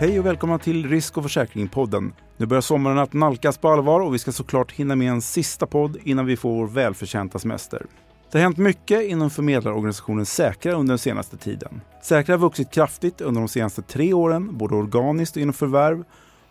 Hej och välkomna till Risk och försäkring-podden. Nu börjar sommaren att nalkas på allvar och vi ska såklart hinna med en sista podd innan vi får vår välförtjänta semester. Det har hänt mycket inom förmedlarorganisationen Säkra under den senaste tiden. Säkra har vuxit kraftigt under de senaste tre åren, både organiskt och genom förvärv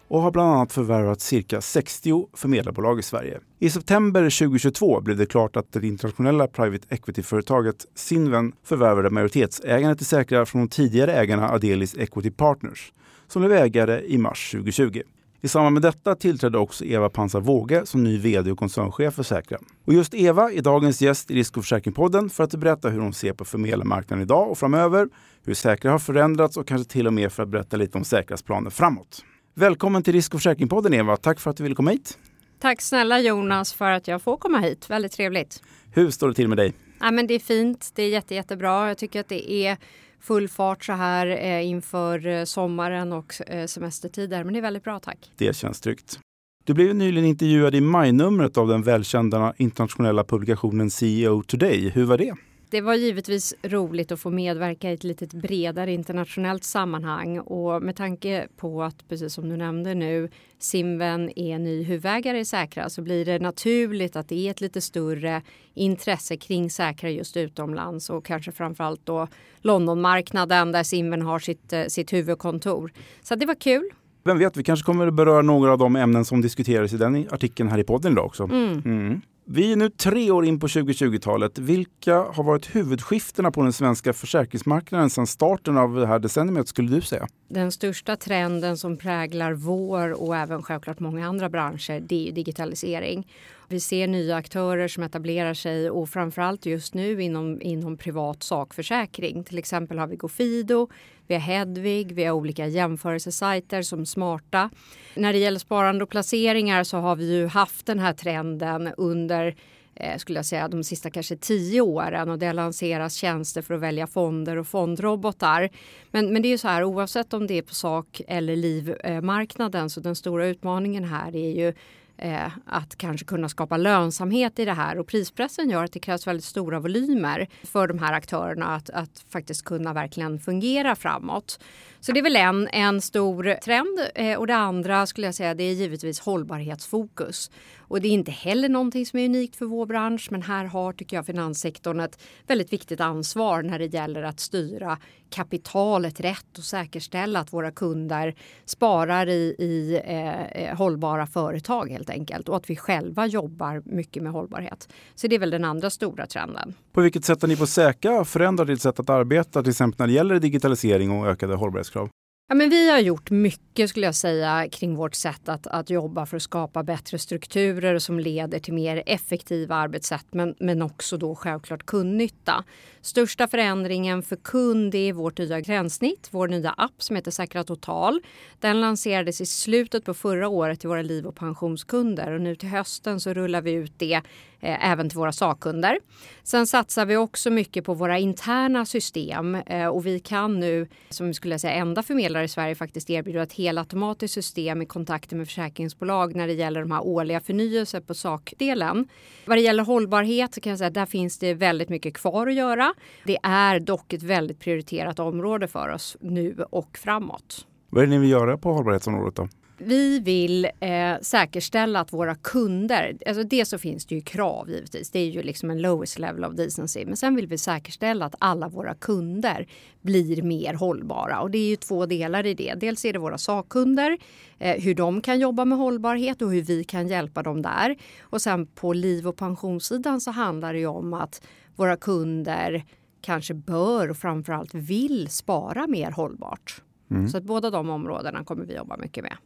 och har bland annat förvärvat cirka 60 förmedlarbolag i Sverige. I september 2022 blev det klart att det internationella private equity-företaget Sinven förvärvade majoritetsägandet i Säkra från de tidigare ägarna Adelis Equity Partners som blev ägare i mars 2020. I samband med detta tillträdde också Eva Pansar Wåge som ny VD och koncernchef för Säkra. Och just Eva är dagens gäst i Risk och försäkringspodden för att berätta hur hon ser på förmedlarmarknaden idag och framöver, hur Säkra har förändrats och kanske till och med för att berätta lite om Säkras planer framåt. Välkommen till Risk och försäkringspodden Eva. Tack för att du ville komma hit. Tack snälla Jonas för att jag får komma hit. Väldigt trevligt. Hur står det till med dig? Ja, men det är fint. Det är jätte, jättebra. Jag tycker att det är full fart så här eh, inför eh, sommaren och eh, semestertider. Men det är väldigt bra, tack. Det känns tryggt. Du blev nyligen intervjuad i majnumret av den välkända internationella publikationen CEO Today. Hur var det? Det var givetvis roligt att få medverka i ett lite bredare internationellt sammanhang och med tanke på att, precis som du nämnde nu, Simven är ny huvudägare i Säkra så blir det naturligt att det är ett lite större intresse kring Säkra just utomlands och kanske framförallt då Londonmarknaden där Simven har sitt, eh, sitt huvudkontor. Så det var kul. Vem vet, vi kanske kommer att beröra några av de ämnen som diskuteras i den artikeln här i podden idag också. Mm. Mm. Vi är nu tre år in på 2020-talet. Vilka har varit huvudskiftena på den svenska försäkringsmarknaden sedan starten av det här decenniet skulle du säga? Den största trenden som präglar vår och även självklart många andra branscher det är digitalisering. Vi ser nya aktörer som etablerar sig och framförallt just nu inom, inom privat sakförsäkring. Till exempel har vi Gofido, vi har Hedvig, vi har olika jämförelsesajter som Smarta. När det gäller sparande och placeringar så har vi ju haft den här trenden under eh, skulle jag säga de sista kanske tio åren och det har lanserats tjänster för att välja fonder och fondrobotar. Men, men det är ju så här oavsett om det är på sak eller livmarknaden så den stora utmaningen här är ju eh, att kanske kunna skapa lönsamhet i det här och prispressen gör att det krävs väldigt stora volymer för de här aktörerna att, att faktiskt kunna verkligen fungera framåt. Så det är väl en, en stor trend eh, och det andra skulle jag säga det är givetvis hållbarhetsfokus. Och det är inte heller någonting som är unikt för vår bransch men här har tycker jag finanssektorn ett väldigt viktigt ansvar när det gäller att styra kapitalet rätt och säkerställa att våra kunder sparar i, i eh, eh hållbara företag helt enkelt och att vi själva jobbar mycket med hållbarhet. Så det är väl den andra stora trenden. På vilket sätt har ni på Säkra förändrat ditt sätt att arbeta till exempel när det gäller digitalisering och ökade hållbarhetskrav? Ja, men vi har gjort mycket skulle jag säga kring vårt sätt att, att jobba för att skapa bättre strukturer som leder till mer effektiva arbetssätt men, men också då självklart kundnytta. Största förändringen för kund är vårt nya gränssnitt, vår nya app som heter Säkra Total. Den lanserades i slutet på förra året till våra liv och pensionskunder och nu till hösten så rullar vi ut det Eh, även till våra sakkunder. Sen satsar vi också mycket på våra interna system eh, och vi kan nu, som skulle jag säga enda förmedlare i Sverige faktiskt erbjuda ett helautomatiskt system i kontakter med försäkringsbolag när det gäller de här årliga förnyelser på sakdelen. Vad det gäller hållbarhet så kan jag säga att där finns det väldigt mycket kvar att göra. Det är dock ett väldigt prioriterat område för oss nu och framåt. Vad är det ni vill göra på hållbarhetsområdet då? Vi vill eh, säkerställa att våra kunder, alltså det så finns det ju krav givetvis, det är ju liksom en lowest level of decency, men sen vill vi säkerställa att alla våra kunder blir mer hållbara och det är ju två delar i det. Dels är det våra sakkunder, eh, hur de kan jobba med hållbarhet och hur vi kan hjälpa dem där. Och sen på liv och pensionssidan så handlar det ju om att våra kunder kanske bör och framförallt vill spara mer hållbart. Mm. Så att båda de områdena kommer vi jobba mycket med.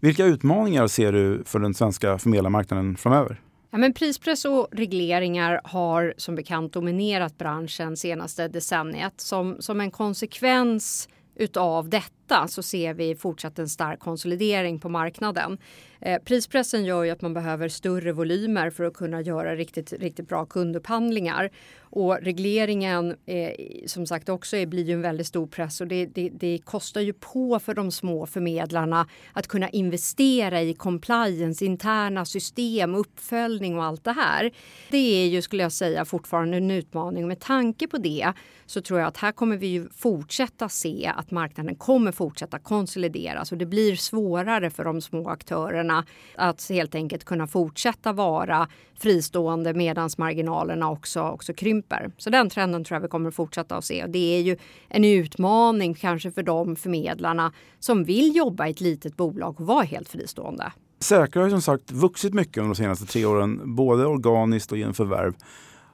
Vilka utmaningar ser du för den svenska förmedlarmarknaden framöver? Ja, men prispress och regleringar har som bekant dominerat branschen senaste decenniet. Som, som en konsekvens utav detta så ser vi fortsatt en stark konsolidering på marknaden. Eh, prispressen gör ju att man behöver större volymer för att kunna göra riktigt, riktigt bra kundupphandlingar. Och regleringen eh, som sagt också är, blir ju en väldigt stor press och det, det, det, kostar ju på för de små förmedlarna att kunna investera i compliance, interna system, uppföljning och allt det här. Det är ju skulle jag säga fortfarande en utmaning. och Med tanke på det så tror jag att här kommer vi ju fortsätta se att marknaden kommer fortsätta konsolideras och det blir svårare för de små aktörerna att helt enkelt kunna fortsätta vara fristående medan marginalerna också, också krymper. Så den trenden tror jag vi kommer fortsätta att se och det är ju en utmaning kanske för de förmedlarna som vill jobba i ett litet bolag och vara helt fristående. Säkra har som sagt vuxit mycket under de senaste tre åren, både organiskt och genom förvärv.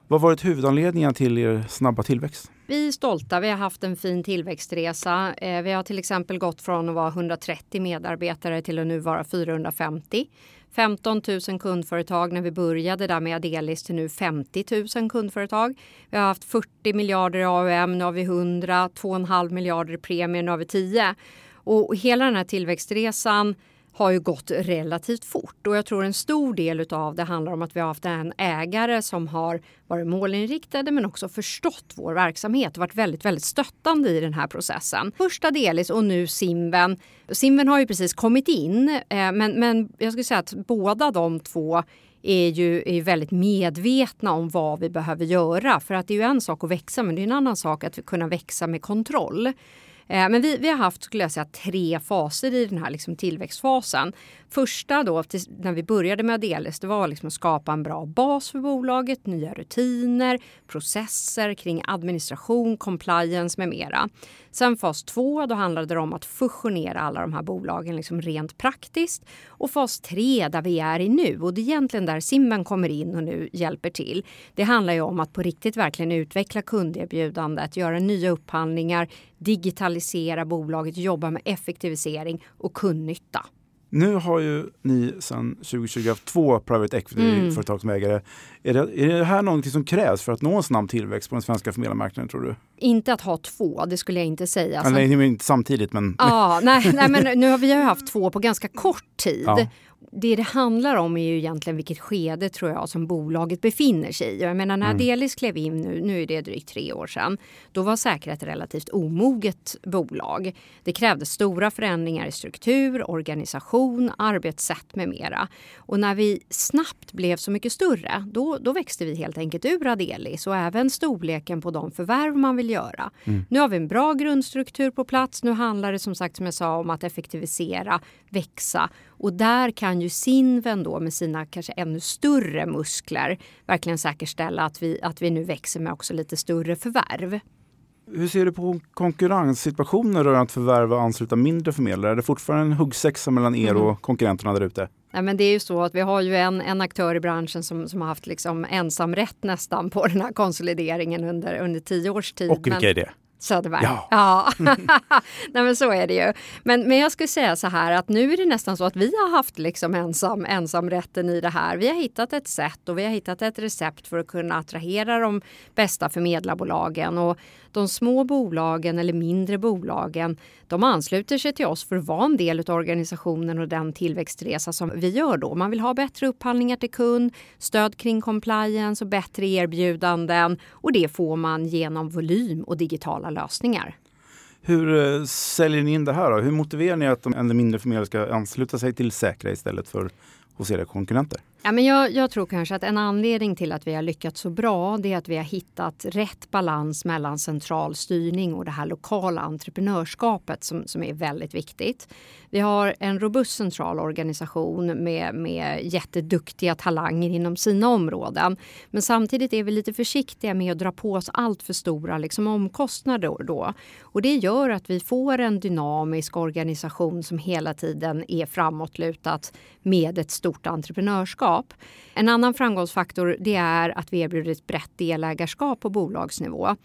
Vad har varit huvudanledningen till er snabba tillväxt? Vi är stolta. Vi har haft en fin tillväxtresa. Eh, vi har till exempel gått från att vara 130 medarbetare till att nu vara 450. 15 000 kundföretag när vi började där med Adelis till nu 50 000 kundföretag. Vi har haft 40 miljarder i AUM, nu har vi 100, 2,5 miljarder i premier, nu har vi 10. Och hela den här tillväxtresan har ju gått relativt fort och jag tror en stor del av det handlar om att vi har haft en ägare som har varit målinriktade men också förstått vår verksamhet och varit väldigt, väldigt stöttande i den här processen. Första Delis och nu Simven. Simven har ju precis kommit in eh, men, men jag skulle säga att båda de två är ju är väldigt medvetna om vad vi behöver göra. För att det är ju en sak att växa men det är en annan sak att kunna växa med kontroll. Eh, men vi, vi har haft skulle jag säga, tre faser i den här liksom tillväxtfasen. Första då, när vi började med Adelis, det var liksom att skapa en bra bas för bolaget, nya rutiner, processer kring administration, compliance med mera. Sen fas två, då handlade det om att fusionera alla de här bolagen liksom rent praktiskt. Och fas tre, där vi är i nu, och det är egentligen där Simben kommer in och nu hjälper till. Det handlar ju om att på riktigt verkligen utveckla kunderbjudandet, göra nya upphandlingar, digitalisera bolaget, jobba med effektivisering och kundnytta. Nu har ju ni sedan 2020 haft två private equity-företag mm. som ägare. Är det, är det här någonting som krävs för att nå en snabb tillväxt på den svenska förmedlarmarknaden tror du? Inte att ha två, det skulle jag inte säga. Ja, nej, inte samtidigt men... Ja, nej, nej, men nu har vi ju haft två på ganska kort tid. Ja det det handlar om är ju egentligen vilket skede tror jag som bolaget befinner sig i. Jag menar när mm. Delis klev in nu, nu är det drygt tre år sedan, då var Säkra ett relativt omoget bolag. Det krävdes stora förändringar i struktur, organisation, arbetssätt med mera. Och när vi snabbt blev så mycket större, då, då växte vi helt enkelt ur Adelis och även storleken på de förvärv man vill göra. Mm. Nu har vi en bra grundstruktur på plats. Nu handlar det som sagt som jag sa om att effektivisera, växa och där kan ju Sinven då med sina kanske ännu större muskler verkligen säkerställa att vi, att vi nu växer med också lite större förvärv. Hur ser du på konkurrenssituationen rörande att förvärva och ansluta mindre förmedlare? Är det fortfarande en huggsexa mellan er och mm. konkurrenterna där ute? Nej, men det är ju så att vi har ju en, en aktör i branschen som, som har haft liksom ensamrätt nästan på den här konsolideringen under, under tio års tid. Och vilka men, är det? Söderberg. Ja. ja. Nej, men så är det ju. Men, men jag skulle säga så här att nu är det nästan så att vi har haft liksom ensam, ensamrätten i det här. Vi har hittat ett sätt och vi har hittat ett recept för att kunna attrahera de bästa förmedlarbolagen. Och de små bolagen eller mindre bolagen de ansluter sig till oss för att vara en del av organisationen och den tillväxtresa som vi gör då. Man vill ha bättre upphandlingar till kund, stöd kring compliance och bättre erbjudanden och det får man genom volym och digitala lösningar. Hur eh, säljer ni in det här? Då? Hur motiverar ni att de mindre förmedlare ska ansluta sig till Säkra istället för hos era konkurrenter? Ja, men jag, jag, tror kanske att en anledning till att vi har lyckats så bra det är att vi har hittat rätt balans mellan central styrning och det här lokala entreprenörskapet som, som är väldigt viktigt. Vi har en robust central organisation med, med jätteduktiga talanger inom sina områden. Men samtidigt är vi lite försiktiga med att dra på oss allt för stora liksom, omkostnader. Då. Och det gör att vi får en dynamisk organisation som hela tiden är framåtlutat med ett stort entreprenörskap. En annan framgångsfaktor det är att vi erbjuder ett brett delägarskap på bolagsnivå.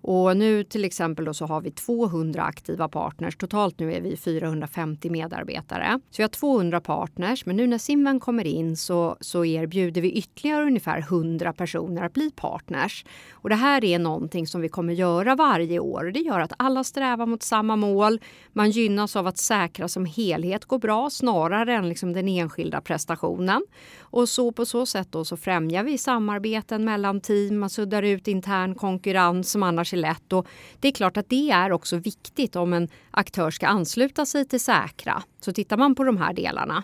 Och nu till exempel då så har vi 200 aktiva partners. Totalt nu är vi 450 medarbetare. Så vi har 200 partners, men nu när Simven kommer in så, så erbjuder vi ytterligare ungefär 100 personer att bli partners. Och det här är någonting som vi kommer göra varje år. Det gör att alla strävar mot samma mål. Man gynnas av att säkra som helhet går bra snarare än liksom den enskilda prestationen. Och så på så sätt då så främjar vi samarbeten mellan team, man suddar ut intern konkurrens som annars är lätt. Och det är klart att det är också viktigt om en aktör ska ansluta sig till Säkra. Så tittar man på de här delarna.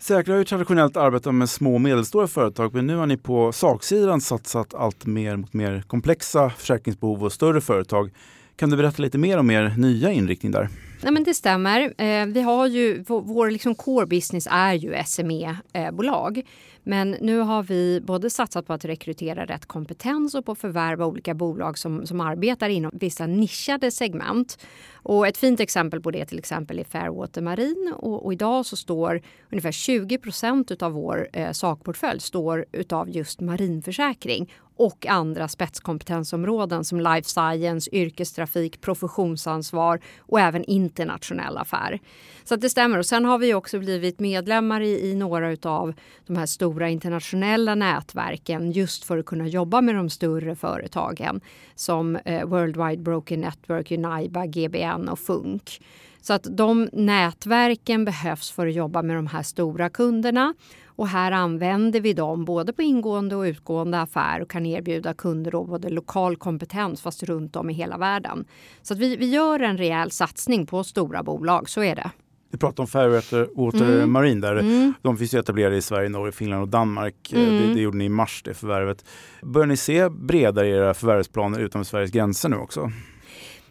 Säkra har ju traditionellt arbetat med små och medelstora företag men nu har ni på saksidan satsat allt mer mot mer komplexa försäkringsbehov och större företag. Kan du berätta lite mer om er nya inriktning där? Nej, men det stämmer. Eh, vi har ju, vår, vår liksom core business är ju SME-bolag. Men nu har vi både satsat på att rekrytera rätt kompetens och på att förvärva olika bolag som, som arbetar inom vissa nischade segment. Och ett fint exempel på det till exempel är Fairwater Marine och, och idag så står ungefär 20 procent av vår eh, sakportfölj står utav just marinförsäkring och andra spetskompetensområden som life science, yrkestrafik, professionsansvar och även internationell affär. Så det stämmer. Och sen har vi också blivit medlemmar i, i några av de här stora internationella nätverken just för att kunna jobba med de större företagen som eh, World Worldwide Broker Network, Uniba, GBN och Funk. Så att de nätverken behövs för att jobba med de här stora kunderna. Och här använder vi dem både på ingående och utgående affär och kan erbjuda kunder då både lokal kompetens fast runt om i hela världen. Så att vi, vi gör en rejäl satsning på stora bolag, så är det. Vi pratar om Fairwater Water mm. Marine där. Mm. De finns ju etablerade i Sverige, Norge, Finland och Danmark. Eh, mm. Det, det, gjorde ni i mars, det förvärvet. Börjar ni se bredare era förvärvsplaner utanför Sveriges gränser nu också?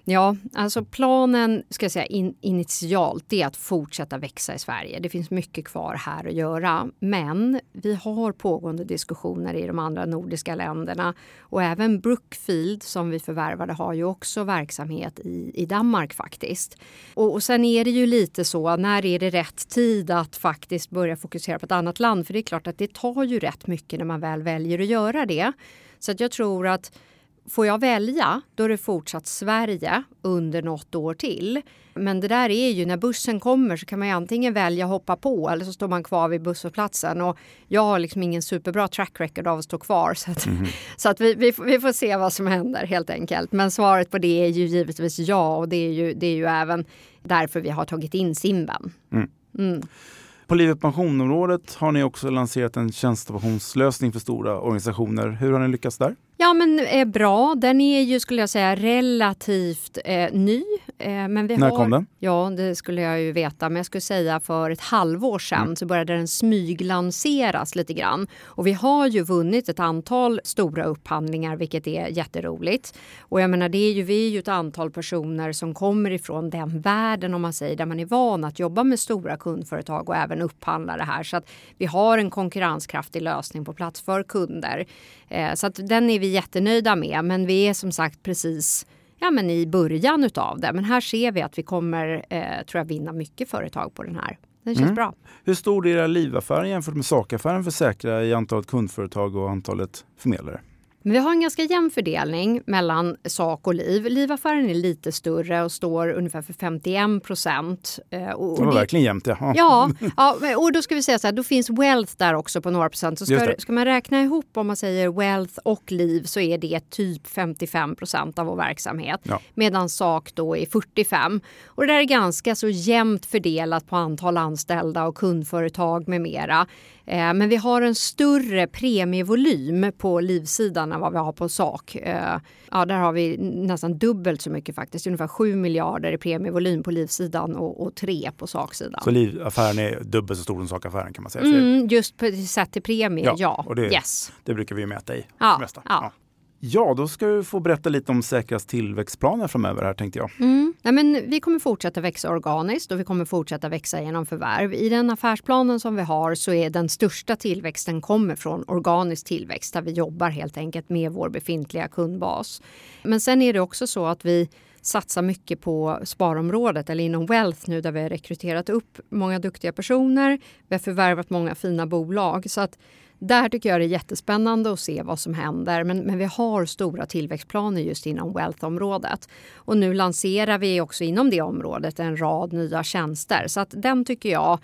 Ja, alltså planen ska jag säga in, initialt är att fortsätta växa i Sverige. Det finns mycket kvar här att göra. Men vi har pågående diskussioner i de andra nordiska länderna och även Brookfield som vi förvärvade har ju också verksamhet i, i Danmark faktiskt. Och, och sen är det ju lite så, när är det rätt tid att faktiskt börja fokusera på ett annat land? För det är klart att det tar ju rätt mycket när man väl väljer att göra det. Så att jag tror att Får jag välja, då är det fortsatt Sverige under något år till. Men det där är ju, när bussen kommer så kan man antingen välja att hoppa på eller så står man kvar vid busshållplatsen. Och jag har liksom ingen superbra track record av att stå kvar. Så att, mm. så att vi, vi, vi, får se vad som händer helt enkelt. Men svaret på det är ju givetvis ja och det är ju, det är ju även därför vi har tagit in Simben. Mm. Mm. På Liv pensionområdet har ni också lanserat en tjänstepensionslösning för stora organisationer. Hur har ni lyckats där? Ja, men eh, bra. Den är ju, skulle jag säga, relativt eh, ny. Eh, men vi När har, kom den? Ja, det skulle jag ju veta. Men jag skulle säga för ett halvår sedan mm. så började den smyglanseras lite grann. Och vi har ju vunnit ett antal stora upphandlingar, vilket är jätteroligt. Och jag menar, det är ju, vi är ju ett antal personer som kommer ifrån den världen, om man säger, där man är van att jobba med stora kundföretag och även upphandla det här. Så att vi har en konkurrenskraftig lösning på plats för kunder. Eh, så att den är vi jättenöjda med. Men vi är som sagt precis ja, men i början utav det. Men här ser vi att vi kommer eh, tror jag, vinna mycket företag på den här. Den känns mm. bra. Hur stor är era livaffär jämfört med sakaffären för Säkra i antalet kundföretag och antalet förmedlare? Men vi har en ganska jämn fördelning mellan sak och liv. Livaffären är lite större och står ungefär för 51 procent. Eh, det var det, verkligen jämnt. Ja. ja. Ja, och då ska vi säga så här, då finns wealth där också på några procent. Så ska, ska, man räkna ihop om man säger wealth och liv så är det typ 55 procent av vår verksamhet. Ja. Medan sak då är 45. Och det där är ganska så jämnt fördelat på antal anställda och kundföretag med mera. Eh, men vi har en större premievolym på livsidan än vad vi har på sak. Eh, ja, där har vi nästan dubbelt så mycket faktiskt. Ungefär 7 miljarder i premievolym på livsidan och, och 3 på saksidan. Så livaffären är dubbelt så stor som sakaffären kan man säga? Mm, just på, sett till premie, ja. ja. Och det, yes. det brukar vi mäta i. Ja, mesta. ja. Ja, då ska du få berätta lite om Säkras tillväxtplaner framöver här tänkte jag. Mm. Nej, men vi kommer fortsätta växa organiskt och vi kommer fortsätta växa genom förvärv. I den affärsplanen som vi har så är den största tillväxten kommer från organisk tillväxt där vi jobbar helt enkelt med vår befintliga kundbas. Men sen är det också så att vi satsar mycket på sparområdet eller inom Wealth nu där vi har rekryterat upp många duktiga personer. Vi har förvärvat många fina bolag. Så att där tycker jag det är jättespännande att se vad som händer. Men, men vi har stora tillväxtplaner just inom wealth-området. Och nu lanserar vi också inom det området en rad nya tjänster. Så att den tycker jag,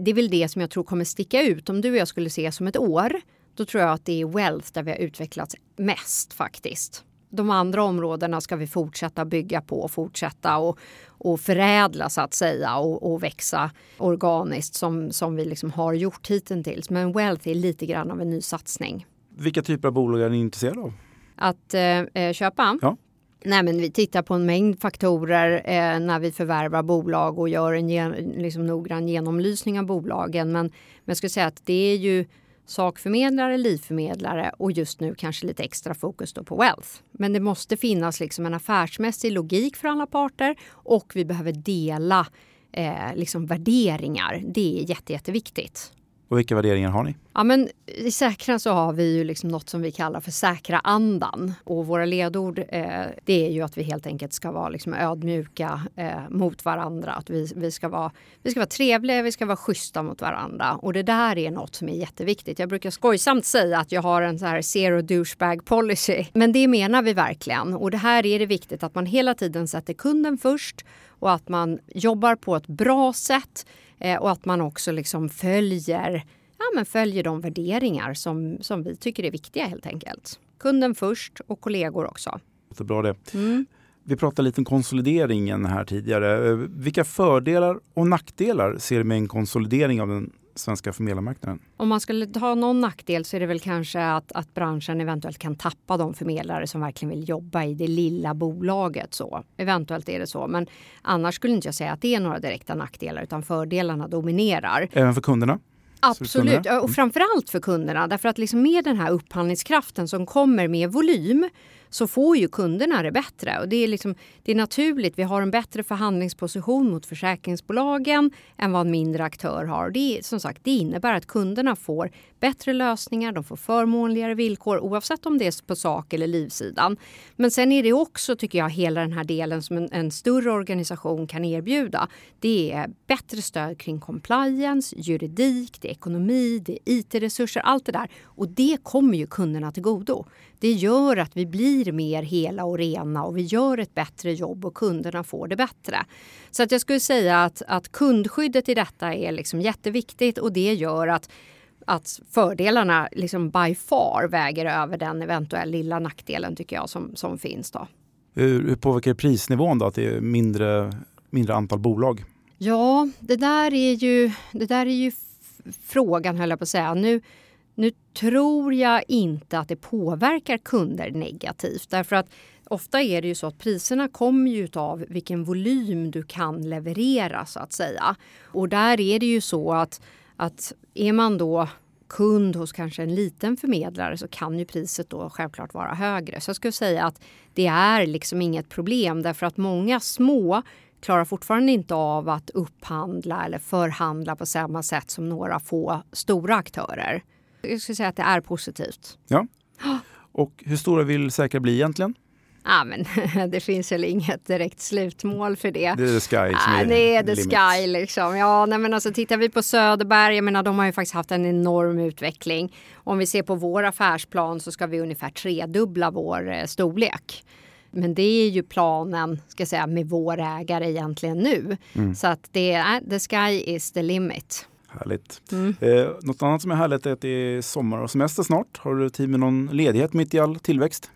det är väl det som jag tror kommer sticka ut. Om du och jag skulle se som ett år, då tror jag att det är wealth där vi har utvecklats mest faktiskt de andra områdena ska vi fortsätta bygga på och fortsätta och, och förädla så att säga och, och växa organiskt som, som vi liksom har gjort hittills. Men Wealth är lite grann av en ny satsning. Vilka typer av bolag är ni intresserade av? Att eh, eh köpa? Ja. Nej, men vi tittar på en mängd faktorer eh, när vi förvärvar bolag och gör en gen, liksom noggrann genomlysning av bolagen. Men, men jag skulle säga att det är ju sakförmedlare, livförmedlare och just nu kanske lite extra fokus då på wealth. Men det måste finnas liksom en affärsmässig logik för alla parter och vi behöver dela eh, liksom värderingar. Det är jätte, jätteviktigt. Och vilka värderingar har ni? Ja, men I Säkra så har vi ju liksom något som vi kallar för säkra andan. Och våra ledord eh, det är ju att vi helt enkelt ska vara liksom ödmjuka eh, mot varandra. Att vi, vi, ska vara, vi ska vara trevliga, vi ska vara schyssta mot varandra. Och det där är något som är jätteviktigt. Jag brukar skojsamt säga att jag har en så här zero douchebag policy. Men det menar vi verkligen. Och det här är det viktigt att man hela tiden sätter kunden först och att man jobbar på ett bra sätt Eh, och att man också liksom följer, ja, men följer de värderingar som, som vi tycker är viktiga helt enkelt. Kunden först och kollegor också. Det bra det. Mm. Vi pratade lite om konsolideringen här tidigare. Eh, vilka fördelar och nackdelar ser du med en konsolidering av den svenska förmedlarmarknaden? Om man skulle ta någon nackdel så är det väl kanske att, att branschen eventuellt kan tappa de förmedlare som verkligen vill jobba i det lilla bolaget. Så. Eventuellt är det så. Men annars skulle inte jag säga att det är några direkta nackdelar utan fördelarna dominerar. Även för kunderna? Absolut, och framförallt för kunderna. Därför att liksom med den här upphandlingskraften som kommer med volym så får ju kunderna det bättre. Och det, är liksom, det är naturligt. Vi har en bättre förhandlingsposition mot försäkringsbolagen än vad en mindre aktör har. Det, som sagt, det innebär att kunderna får bättre lösningar, de får förmånligare villkor oavsett om det är på sak eller livsidan. Men sen är det också, tycker jag, hela den här delen som en, en större organisation kan erbjuda. Det är bättre stöd kring compliance, juridik, det är ekonomi, det är IT-resurser, allt det där. Och det kommer ju kunderna till godo. Det gör att vi blir mer hela och rena och vi gör ett bättre jobb och kunderna får det bättre. Så att jag skulle säga att, att kundskyddet i detta är liksom jätteviktigt och det gör att att fördelarna liksom by far väger över den eventuella lilla nackdelen tycker jag som, som finns. Då. Hur, hur påverkar det prisnivån då, att det är mindre, mindre antal bolag? Ja, det där är ju, det där är ju frågan höll jag på att säga. Nu, nu tror jag inte att det påverkar kunder negativt därför att ofta är det ju så att priserna kommer ju av vilken volym du kan leverera så att säga. Och där är det ju så att, att är man då kund hos kanske en liten förmedlare så kan ju priset då självklart vara högre. Så jag skulle säga att det är liksom inget problem därför att många små klarar fortfarande inte av att upphandla eller förhandla på samma sätt som några få stora aktörer. Jag skulle säga att det är positivt. Ja. Och hur stora vill Säkra bli egentligen? Ja, men det finns väl inget direkt slutmål för det. Det är the sky som är Det är the limit. sky liksom. Ja, nej, men alltså tittar vi på Söderberg, jag menar de har ju faktiskt haft en enorm utveckling. Om vi ser på vår affärsplan så ska vi ungefär tredubbla vår eh, storlek. Men det är ju planen ska säga, med vår ägare egentligen nu. Mm. Så att det är the sky is the limit. Härligt. Mm. Eh, något annat som är härligt är att det är sommar och semester snart. Har du tid med någon ledighet mitt i all tillväxt?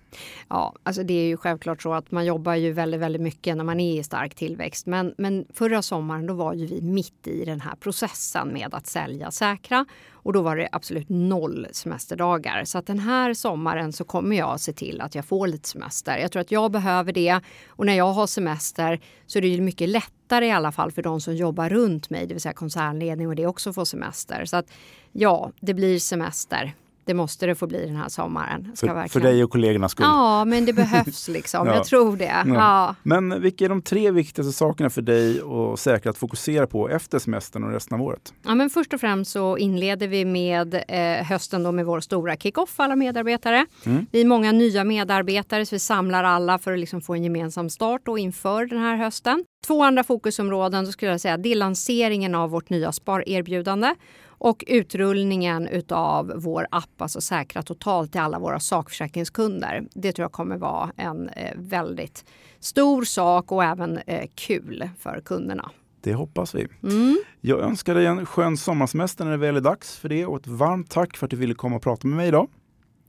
Ja, alltså det är ju självklart så att man jobbar ju väldigt, väldigt mycket när man är i stark tillväxt. Men, men förra sommaren då var ju vi mitt i den här processen med att sälja Säkra och då var det absolut noll semesterdagar. Så att den här sommaren så kommer jag se till att jag får lite semester. Jag tror att jag behöver det och när jag har semester så är det ju mycket lättare i alla fall för de som jobbar runt mig, det vill säga koncernledning och det också får semester. Så att ja, det blir semester det måste det få bli den här sommaren. För, verkligen... för dig och kollegornas skull? Ja, men det behövs liksom. ja. Jag tror det. Ja. ja. Men vilka är de tre viktigaste sakerna för dig och säkra att fokusera på efter semestern och resten av året? Ja, men först och främst så inleder vi med eh, hösten då med vår stora kick-off, alla medarbetare. Mm. Vi är många nya medarbetare så vi samlar alla för att liksom få en gemensam start och inför den här hösten. Två andra fokusområden så skulle jag säga det är lanseringen av vårt nya sparerbjudande och utrullningen av vår app, alltså Säkra totalt till alla våra sakförsäkringskunder. Det tror jag kommer vara en eh, väldigt stor sak och även eh, kul för kunderna. Det hoppas vi. Mm. Jag önskar dig en skön sommarsemester när det väl är dags för det och ett varmt tack för att du ville komma och prata med mig idag.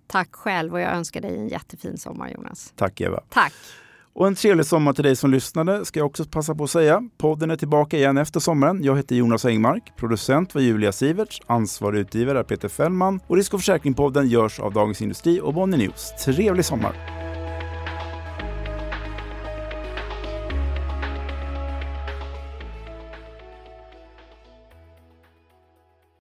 Tack själv och jag önskar dig en jättefin sommar Jonas. Tack Eva. Tack. Och en trevlig sommar till dig som lyssnade ska jag också passa på att säga. Podden är tillbaka igen efter sommaren. Jag heter Jonas Engmark. Producent var Julia Siverts. Ansvarig utgivare är Peter Fällman. Och Risk och försäkringspodden görs av Dagens Industri och Bonnier News. Trevlig sommar!